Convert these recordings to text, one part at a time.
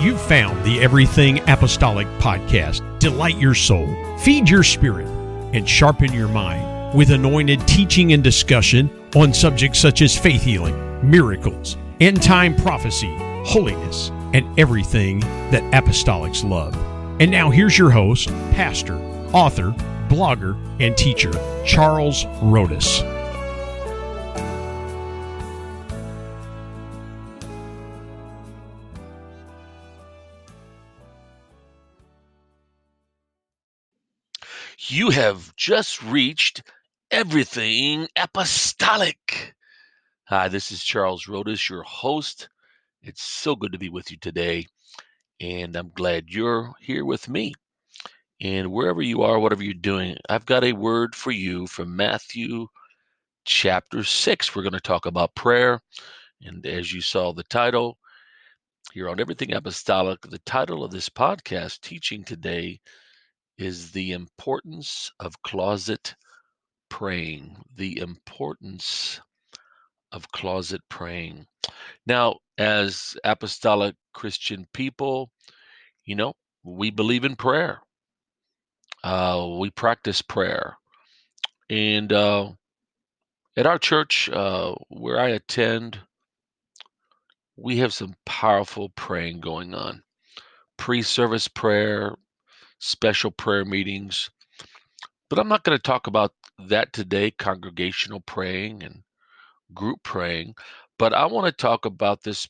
You've found the Everything Apostolic podcast. Delight your soul, feed your spirit, and sharpen your mind with anointed teaching and discussion on subjects such as faith healing, miracles, end time prophecy, holiness, and everything that apostolics love. And now here's your host, pastor, author, blogger, and teacher, Charles Rhodus. You have just reached everything apostolic. Hi, this is Charles Rhodus, your host. It's so good to be with you today, and I'm glad you're here with me. And wherever you are, whatever you're doing, I've got a word for you from Matthew chapter 6. We're going to talk about prayer. And as you saw the title here on Everything Apostolic, the title of this podcast teaching today is the importance of closet praying. The importance of closet praying. Now, as apostolic Christian people, you know, we believe in prayer. Uh, we practice prayer. And uh, at our church, uh, where I attend, we have some powerful praying going on. Pre service prayer, special prayer meetings. But I'm not going to talk about that today, congregational praying and group praying. But I want to talk about this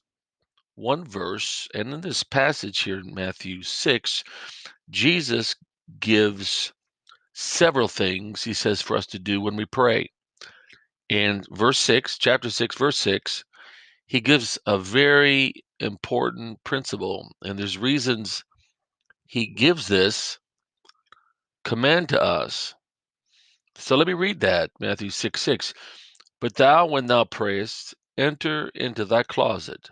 one verse. And in this passage here in Matthew 6, Jesus gives several things he says for us to do when we pray. In verse 6, chapter 6, verse 6, he gives a very important principle. And there's reasons he gives this command to us. So let me read that Matthew 6 6. But thou, when thou prayest, enter into thy closet.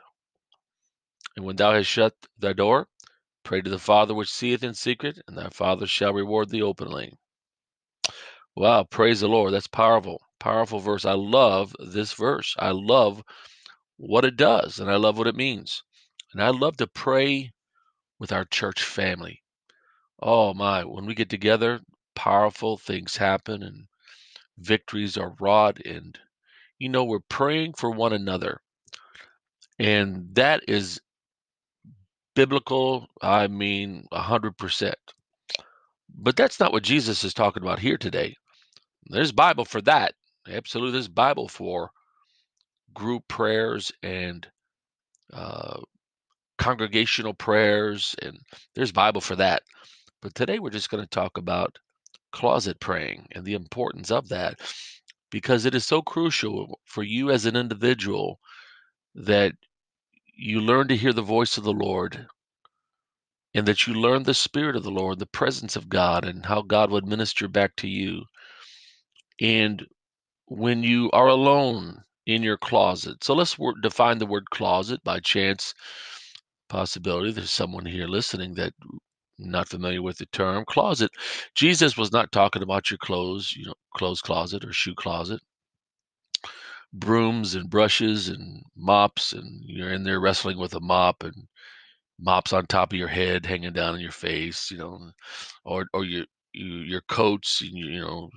And when thou hast shut thy door, pray to the Father which seeth in secret, and thy Father shall reward thee openly. Wow, praise the Lord. That's powerful. Powerful verse. I love this verse. I love what it does, and I love what it means. And I love to pray with our church family. Oh my, when we get together, powerful things happen and victories are wrought. And, you know, we're praying for one another. And that is biblical, I mean, 100%. But that's not what Jesus is talking about here today. There's Bible for that. Absolutely, there's Bible for group prayers and uh, congregational prayers, and there's Bible for that. But today we're just going to talk about closet praying and the importance of that because it is so crucial for you as an individual that you learn to hear the voice of the Lord and that you learn the Spirit of the Lord, the presence of God, and how God would minister back to you. And when you are alone in your closet, so let's define the word closet by chance possibility. There's someone here listening that not familiar with the term closet. Jesus was not talking about your clothes, you know, clothes closet or shoe closet. Brooms and brushes and mops, and you're in there wrestling with a mop and mops on top of your head, hanging down in your face, you know, or or your you, your coats, you, you know,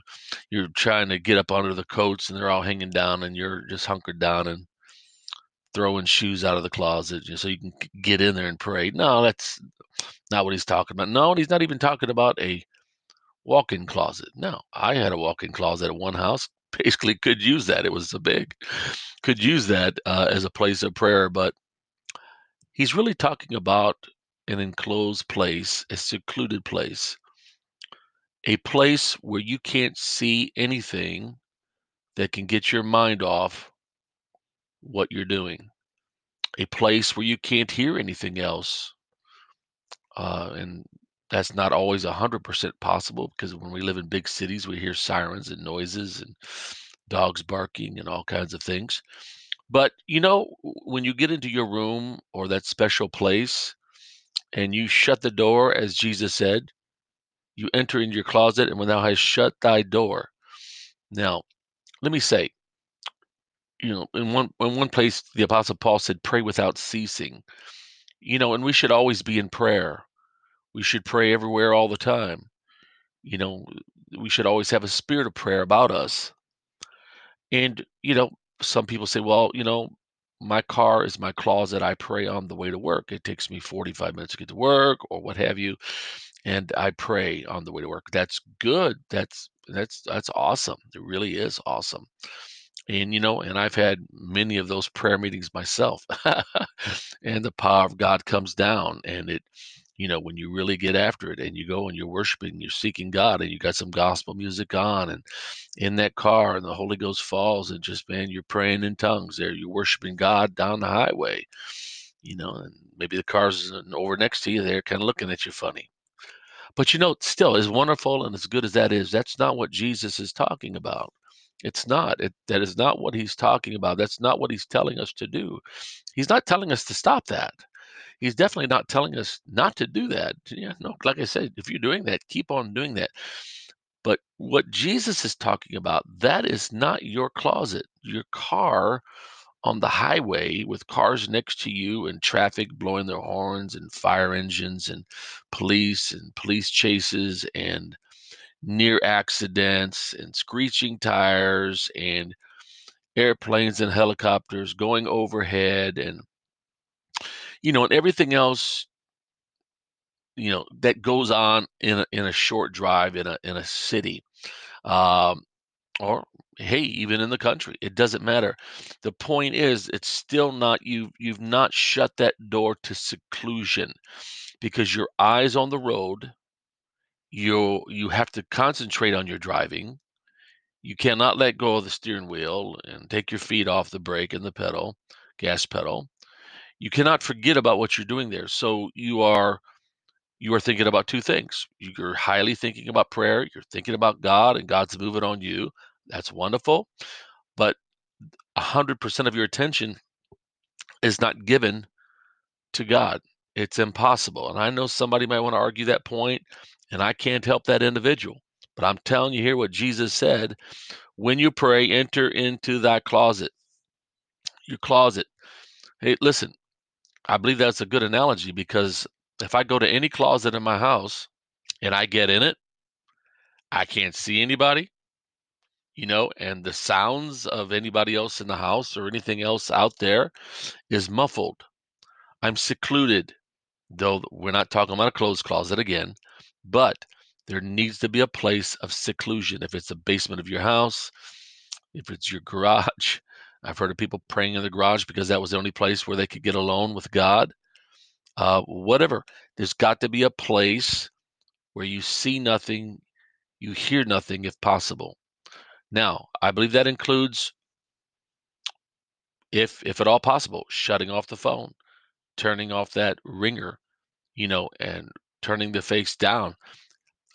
you're trying to get up under the coats and they're all hanging down, and you're just hunkered down and throwing shoes out of the closet so you can get in there and pray. No, that's not what he's talking about. No, he's not even talking about a walk-in closet. No, I had a walk-in closet at one house. Basically, could use that. It was so big. Could use that uh, as a place of prayer, but he's really talking about an enclosed place, a secluded place, a place where you can't see anything that can get your mind off what you're doing, a place where you can't hear anything else uh, and that's not always 100% possible because when we live in big cities, we hear sirens and noises and dogs barking and all kinds of things. But you know, when you get into your room or that special place and you shut the door, as Jesus said, you enter into your closet, and when thou hast shut thy door. Now, let me say, you know, in one in one place, the Apostle Paul said, "Pray without ceasing." you know, and we should always be in prayer. We should pray everywhere all the time. You know, we should always have a spirit of prayer about us. And, you know, some people say, well, you know, my car is my closet. I pray on the way to work. It takes me 45 minutes to get to work or what have you. And I pray on the way to work. That's good. That's that's that's awesome. It really is awesome. And you know, and I've had many of those prayer meetings myself. and the power of God comes down and it you know, when you really get after it and you go and you're worshiping, you're seeking God and you got some gospel music on and in that car and the Holy Ghost falls and just, man, you're praying in tongues there. You're worshiping God down the highway, you know, and maybe the car's uh, over next to you there kind of looking at you funny. But you know, still, as wonderful and as good as that is, that's not what Jesus is talking about. It's not. It, that is not what he's talking about. That's not what he's telling us to do. He's not telling us to stop that he's definitely not telling us not to do that. Yeah, no, like I said, if you're doing that, keep on doing that. But what Jesus is talking about, that is not your closet. Your car on the highway with cars next to you and traffic blowing their horns and fire engines and police and police chases and near accidents and screeching tires and airplanes and helicopters going overhead and you know, and everything else, you know, that goes on in a, in a short drive in a in a city, um, or hey, even in the country, it doesn't matter. The point is, it's still not you. You've not shut that door to seclusion because your eyes on the road. You you have to concentrate on your driving. You cannot let go of the steering wheel and take your feet off the brake and the pedal, gas pedal you cannot forget about what you're doing there. So you are you are thinking about two things. You're highly thinking about prayer, you're thinking about God and God's moving on you. That's wonderful. But 100% of your attention is not given to God. It's impossible. And I know somebody might want to argue that point, and I can't help that individual. But I'm telling you here what Jesus said when you pray, enter into thy closet. Your closet. Hey, listen, I believe that's a good analogy because if I go to any closet in my house and I get in it, I can't see anybody, you know, and the sounds of anybody else in the house or anything else out there is muffled. I'm secluded, though we're not talking about a closed closet again, but there needs to be a place of seclusion. If it's the basement of your house, if it's your garage, I've heard of people praying in the garage because that was the only place where they could get alone with God. Uh, whatever. There's got to be a place where you see nothing, you hear nothing if possible. Now, I believe that includes, if if at all possible, shutting off the phone, turning off that ringer, you know, and turning the face down.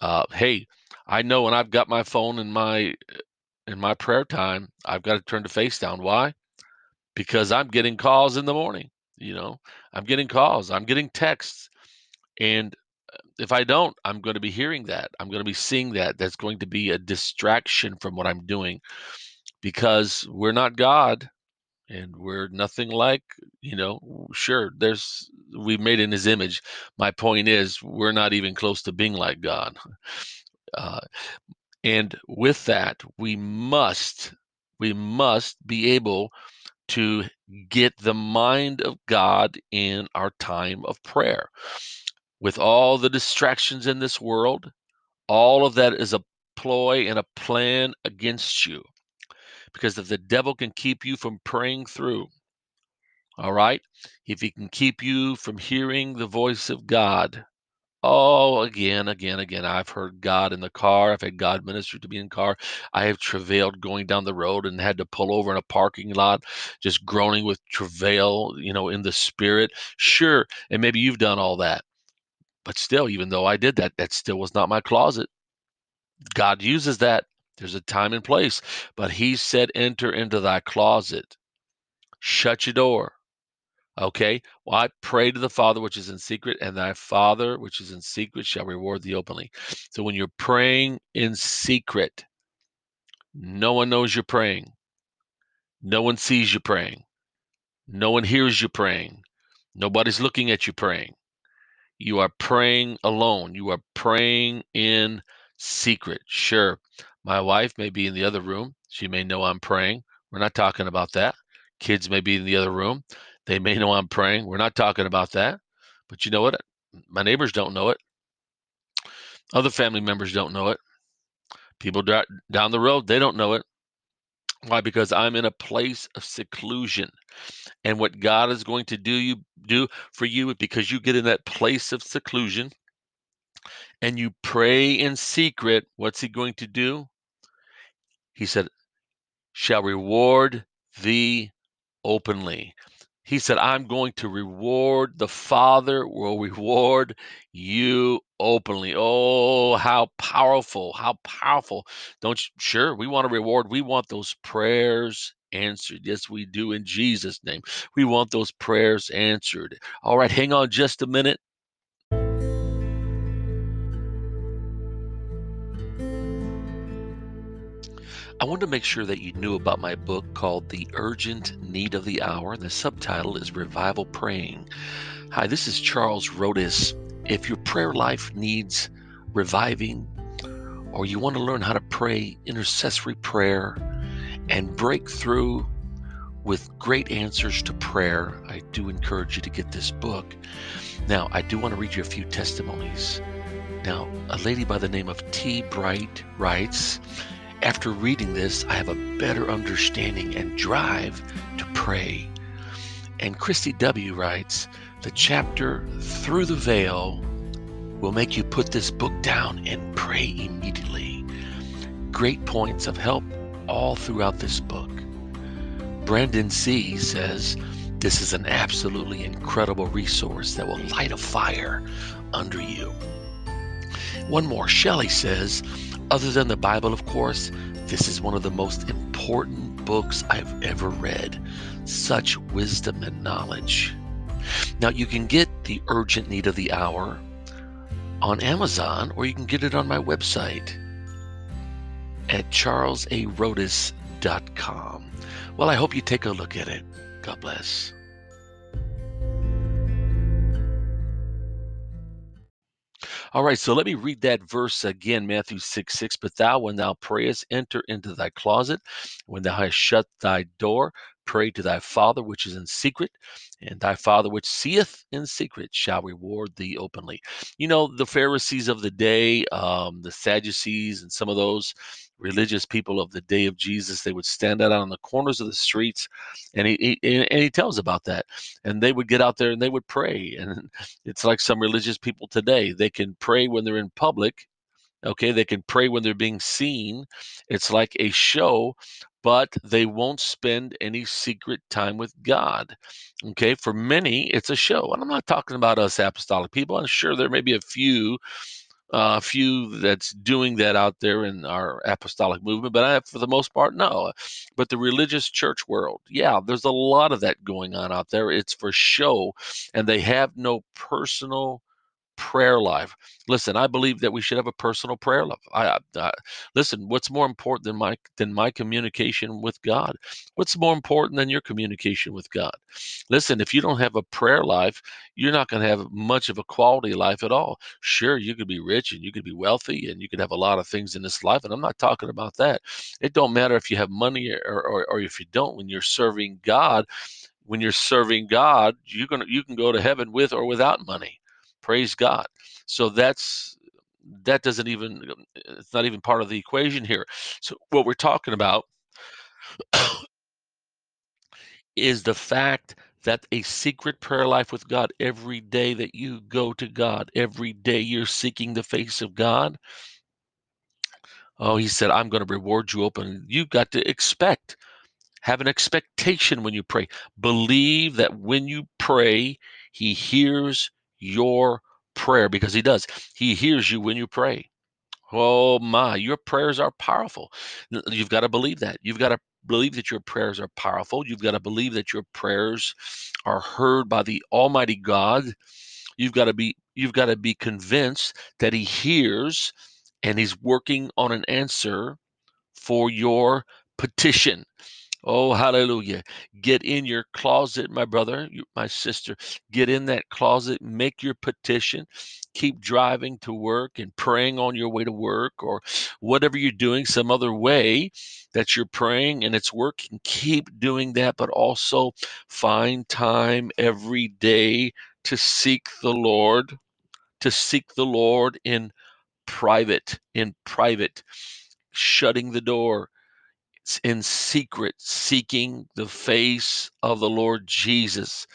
Uh, hey, I know when I've got my phone in my in my prayer time, I've got to turn the face down. Why? Because I'm getting calls in the morning. You know, I'm getting calls, I'm getting texts. And uh, if I don't, I'm going to be hearing that. I'm going to be seeing that. That's going to be a distraction from what I'm doing because we're not God and we're nothing like, you know, sure, there's, we made in his image. My point is, we're not even close to being like God. Uh, and with that, we must, we must be able to get the mind of God in our time of prayer. With all the distractions in this world, all of that is a ploy and a plan against you. Because if the devil can keep you from praying through, all right, if he can keep you from hearing the voice of God, Oh, again, again, again. I've heard God in the car. I've had God minister to me in car. I have travailed going down the road and had to pull over in a parking lot, just groaning with travail, you know, in the spirit. Sure, and maybe you've done all that. But still, even though I did that, that still was not my closet. God uses that. There's a time and place. But he said, enter into thy closet. Shut your door. Okay. Well, I pray to the Father which is in secret, and thy Father which is in secret shall reward thee openly. So when you're praying in secret, no one knows you're praying. No one sees you praying. No one hears you praying. Nobody's looking at you praying. You are praying alone. You are praying in secret. Sure, my wife may be in the other room. She may know I'm praying. We're not talking about that. Kids may be in the other room. They may know I'm praying. We're not talking about that. But you know what? My neighbors don't know it. Other family members don't know it. People down the road, they don't know it. Why? Because I'm in a place of seclusion. And what God is going to do you do for you because you get in that place of seclusion and you pray in secret, what's he going to do? He said, shall reward thee openly. He said, I'm going to reward, the Father will reward you openly. Oh, how powerful, how powerful. Don't you, sure, we want a reward. We want those prayers answered. Yes, we do in Jesus' name. We want those prayers answered. All right, hang on just a minute. I wanted to make sure that you knew about my book called The Urgent Need of the Hour. and The subtitle is Revival Praying. Hi, this is Charles Rhodus. If your prayer life needs reviving, or you want to learn how to pray intercessory prayer and break through with great answers to prayer, I do encourage you to get this book. Now, I do want to read you a few testimonies. Now, a lady by the name of T. Bright writes, after reading this, I have a better understanding and drive to pray. And Christy W. writes The chapter Through the Veil will make you put this book down and pray immediately. Great points of help all throughout this book. Brandon C. says, This is an absolutely incredible resource that will light a fire under you. One more, Shelley says, other than the Bible, of course, this is one of the most important books I've ever read. Such wisdom and knowledge. Now, you can get The Urgent Need of the Hour on Amazon, or you can get it on my website at charlesarhodus.com. Well, I hope you take a look at it. God bless. All right, so let me read that verse again, Matthew 6 6. But thou, when thou prayest, enter into thy closet. When thou hast shut thy door, pray to thy Father which is in secret, and thy Father which seeth in secret shall reward thee openly. You know, the Pharisees of the day, um, the Sadducees, and some of those religious people of the day of Jesus, they would stand out on the corners of the streets, and he, he and he tells about that. And they would get out there and they would pray. And it's like some religious people today; they can pray when they're in public. Okay, they can pray when they're being seen. It's like a show, but they won't spend any secret time with God. Okay, for many, it's a show. And I'm not talking about us apostolic people. I'm sure there may be a few a uh, few that's doing that out there in our apostolic movement, but I, for the most part, no. But the religious church world, yeah, there's a lot of that going on out there. It's for show, and they have no personal prayer life. Listen, I believe that we should have a personal prayer life. I, listen. What's more important than my than my communication with God? What's more important than your communication with God? Listen, if you don't have a prayer life, you're not going to have much of a quality life at all. Sure, you could be rich and you could be wealthy and you could have a lot of things in this life, and I'm not talking about that. It don't matter if you have money or, or, or if you don't. When you're serving God, when you're serving God, you're gonna you can go to heaven with or without money. Praise God. So that's that doesn't even it's not even part of the equation here. So what we're talking about is the fact that a secret prayer life with God every day that you go to God, every day you're seeking the face of God. Oh, he said, I'm going to reward you open. You've got to expect, have an expectation when you pray. Believe that when you pray, he hears your prayer because he does. He hears you when you pray. Oh my, your prayers are powerful. You've got to believe that. You've got to believe that your prayers are powerful. You've got to believe that your prayers are heard by the Almighty God. You've got to be you've got to be convinced that he hears and he's working on an answer for your petition. Oh, hallelujah. Get in your closet, my brother, my sister. Get in that closet, make your petition. Keep driving to work and praying on your way to work or whatever you're doing, some other way that you're praying and it's working. Keep doing that, but also find time every day to seek the Lord, to seek the Lord in private, in private, shutting the door in secret, seeking the face of the Lord Jesus.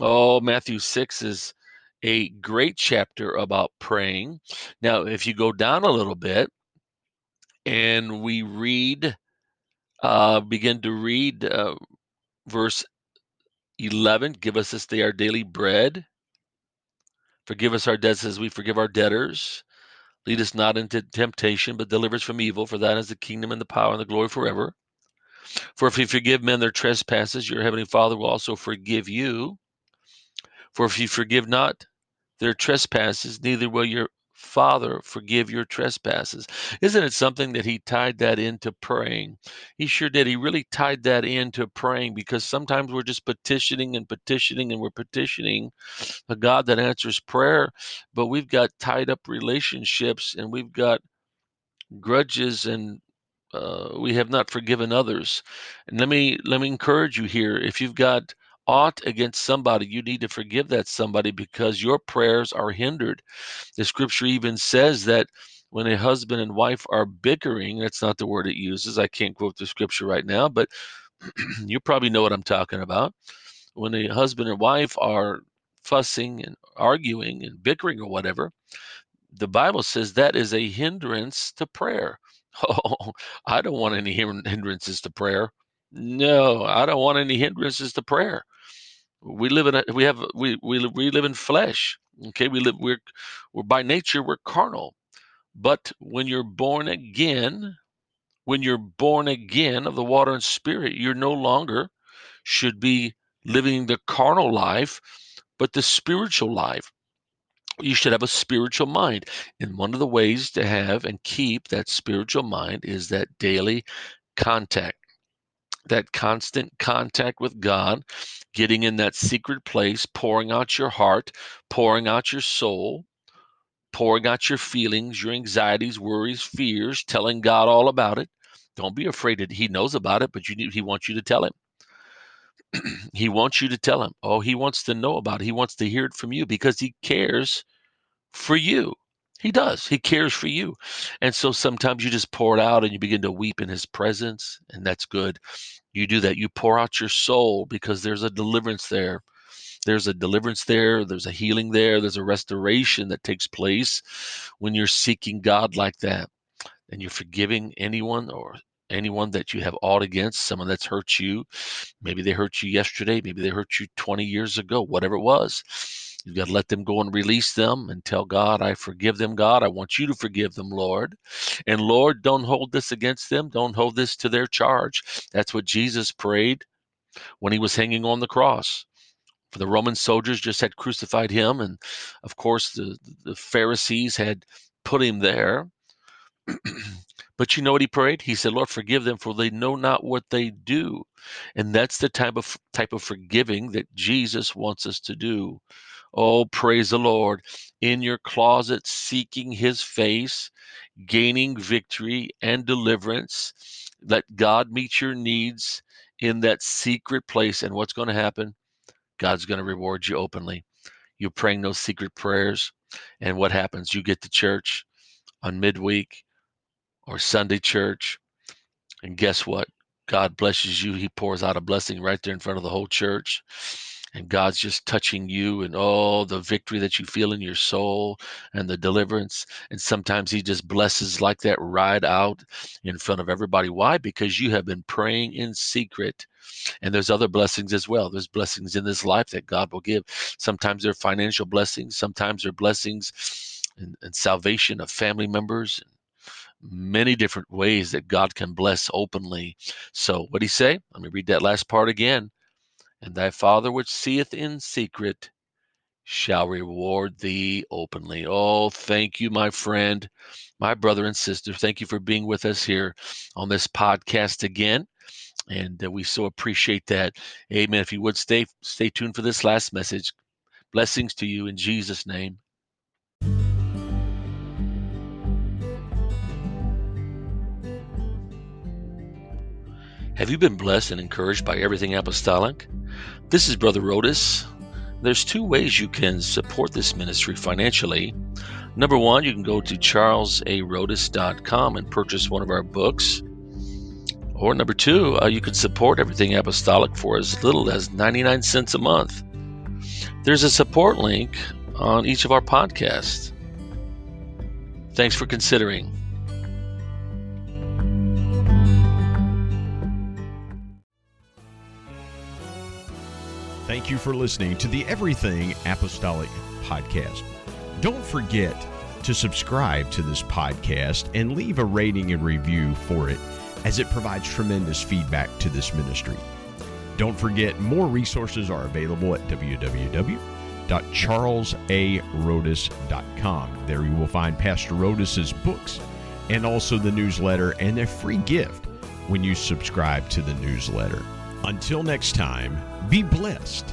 Oh, Matthew 6 is a great chapter about praying. Now, if you go down a little bit and we read, uh, begin to read uh, verse 11 Give us this day our daily bread. Forgive us our debts as we forgive our debtors. Lead us not into temptation, but deliver us from evil. For that is the kingdom and the power and the glory forever. For if you forgive men their trespasses, your heavenly Father will also forgive you. For if you forgive not their trespasses, neither will your Father forgive your trespasses. Isn't it something that he tied that into praying? He sure did. He really tied that into praying because sometimes we're just petitioning and petitioning and we're petitioning a God that answers prayer, but we've got tied up relationships and we've got grudges and uh, we have not forgiven others. And let me let me encourage you here. If you've got aught against somebody, you need to forgive that somebody because your prayers are hindered. The scripture even says that when a husband and wife are bickering, that's not the word it uses. I can't quote the scripture right now, but you probably know what I'm talking about. When a husband and wife are fussing and arguing and bickering or whatever, the Bible says that is a hindrance to prayer. Oh, I don't want any hindrances to prayer. No, I don't want any hindrances to prayer. We live in a, we have we we we live in flesh. Okay, we live we're we're by nature we're carnal. But when you're born again, when you're born again of the water and spirit, you're no longer should be living the carnal life, but the spiritual life you should have a spiritual mind. And one of the ways to have and keep that spiritual mind is that daily contact, that constant contact with God, getting in that secret place, pouring out your heart, pouring out your soul, pouring out your feelings, your anxieties, worries, fears, telling God all about it. Don't be afraid that He knows about it, but you need, He wants you to tell Him. he wants you to tell him. Oh, he wants to know about it. He wants to hear it from you because he cares for you. He does. He cares for you. And so sometimes you just pour it out and you begin to weep in his presence, and that's good. You do that. You pour out your soul because there's a deliverance there. There's a deliverance there. There's a healing there. There's a restoration that takes place when you're seeking God like that and you're forgiving anyone or anyone that you have aught against, someone that's hurt you. Maybe they hurt you yesterday. Maybe they hurt you 20 years ago, whatever it was You've got to let them go and release them and tell God, I forgive them, God. I want you to forgive them, Lord. And Lord, don't hold this against them. Don't hold this to their charge. That's what Jesus prayed when he was hanging on the cross. For the Roman soldiers just had crucified him. And of course, the, the Pharisees had put him there. but you know what he prayed? He said, Lord, forgive them, for they know not what they do. And that's the type of type of forgiving that Jesus wants us to do. Oh, praise the Lord. In your closet, seeking his face, gaining victory and deliverance. Let God meet your needs in that secret place. And what's going to happen? God's going to reward you openly. You're praying those secret prayers. And what happens? You get to church on midweek or Sunday church. And guess what? God blesses you. He pours out a blessing right there in front of the whole church and God's just touching you and all the victory that you feel in your soul and the deliverance. And sometimes He just blesses like that right out in front of everybody. Why? Because you have been praying in secret. And there's other blessings as well. There's blessings in this life that God will give. Sometimes they're financial blessings, sometimes they're blessings and, and salvation of family members many different ways that God can bless openly. So, what do he say? Let me read that last part again. And thy Father which seeth in secret shall reward thee openly. Oh, thank you, my friend, my brother and sister. Thank you for being with us here on this podcast again. And uh, we so appreciate that. Amen. If you would stay stay tuned for this last message. Blessings to you in Jesus' name. Have you been blessed and encouraged by everything apostolic? This is Brother Rhodus. There's two ways you can support this ministry financially. Number one, you can go to charlesarhodus.com and purchase one of our books. Or number two, uh, you can support everything apostolic for as little as 99 cents a month. There's a support link on each of our podcasts. Thanks for considering. Thank you for listening to the Everything Apostolic Podcast. Don't forget to subscribe to this podcast and leave a rating and review for it as it provides tremendous feedback to this ministry. Don't forget, more resources are available at www.charlesarhodus.com. There you will find Pastor Rhodus's books and also the newsletter and a free gift when you subscribe to the newsletter. Until next time, be blessed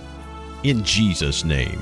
in Jesus' name.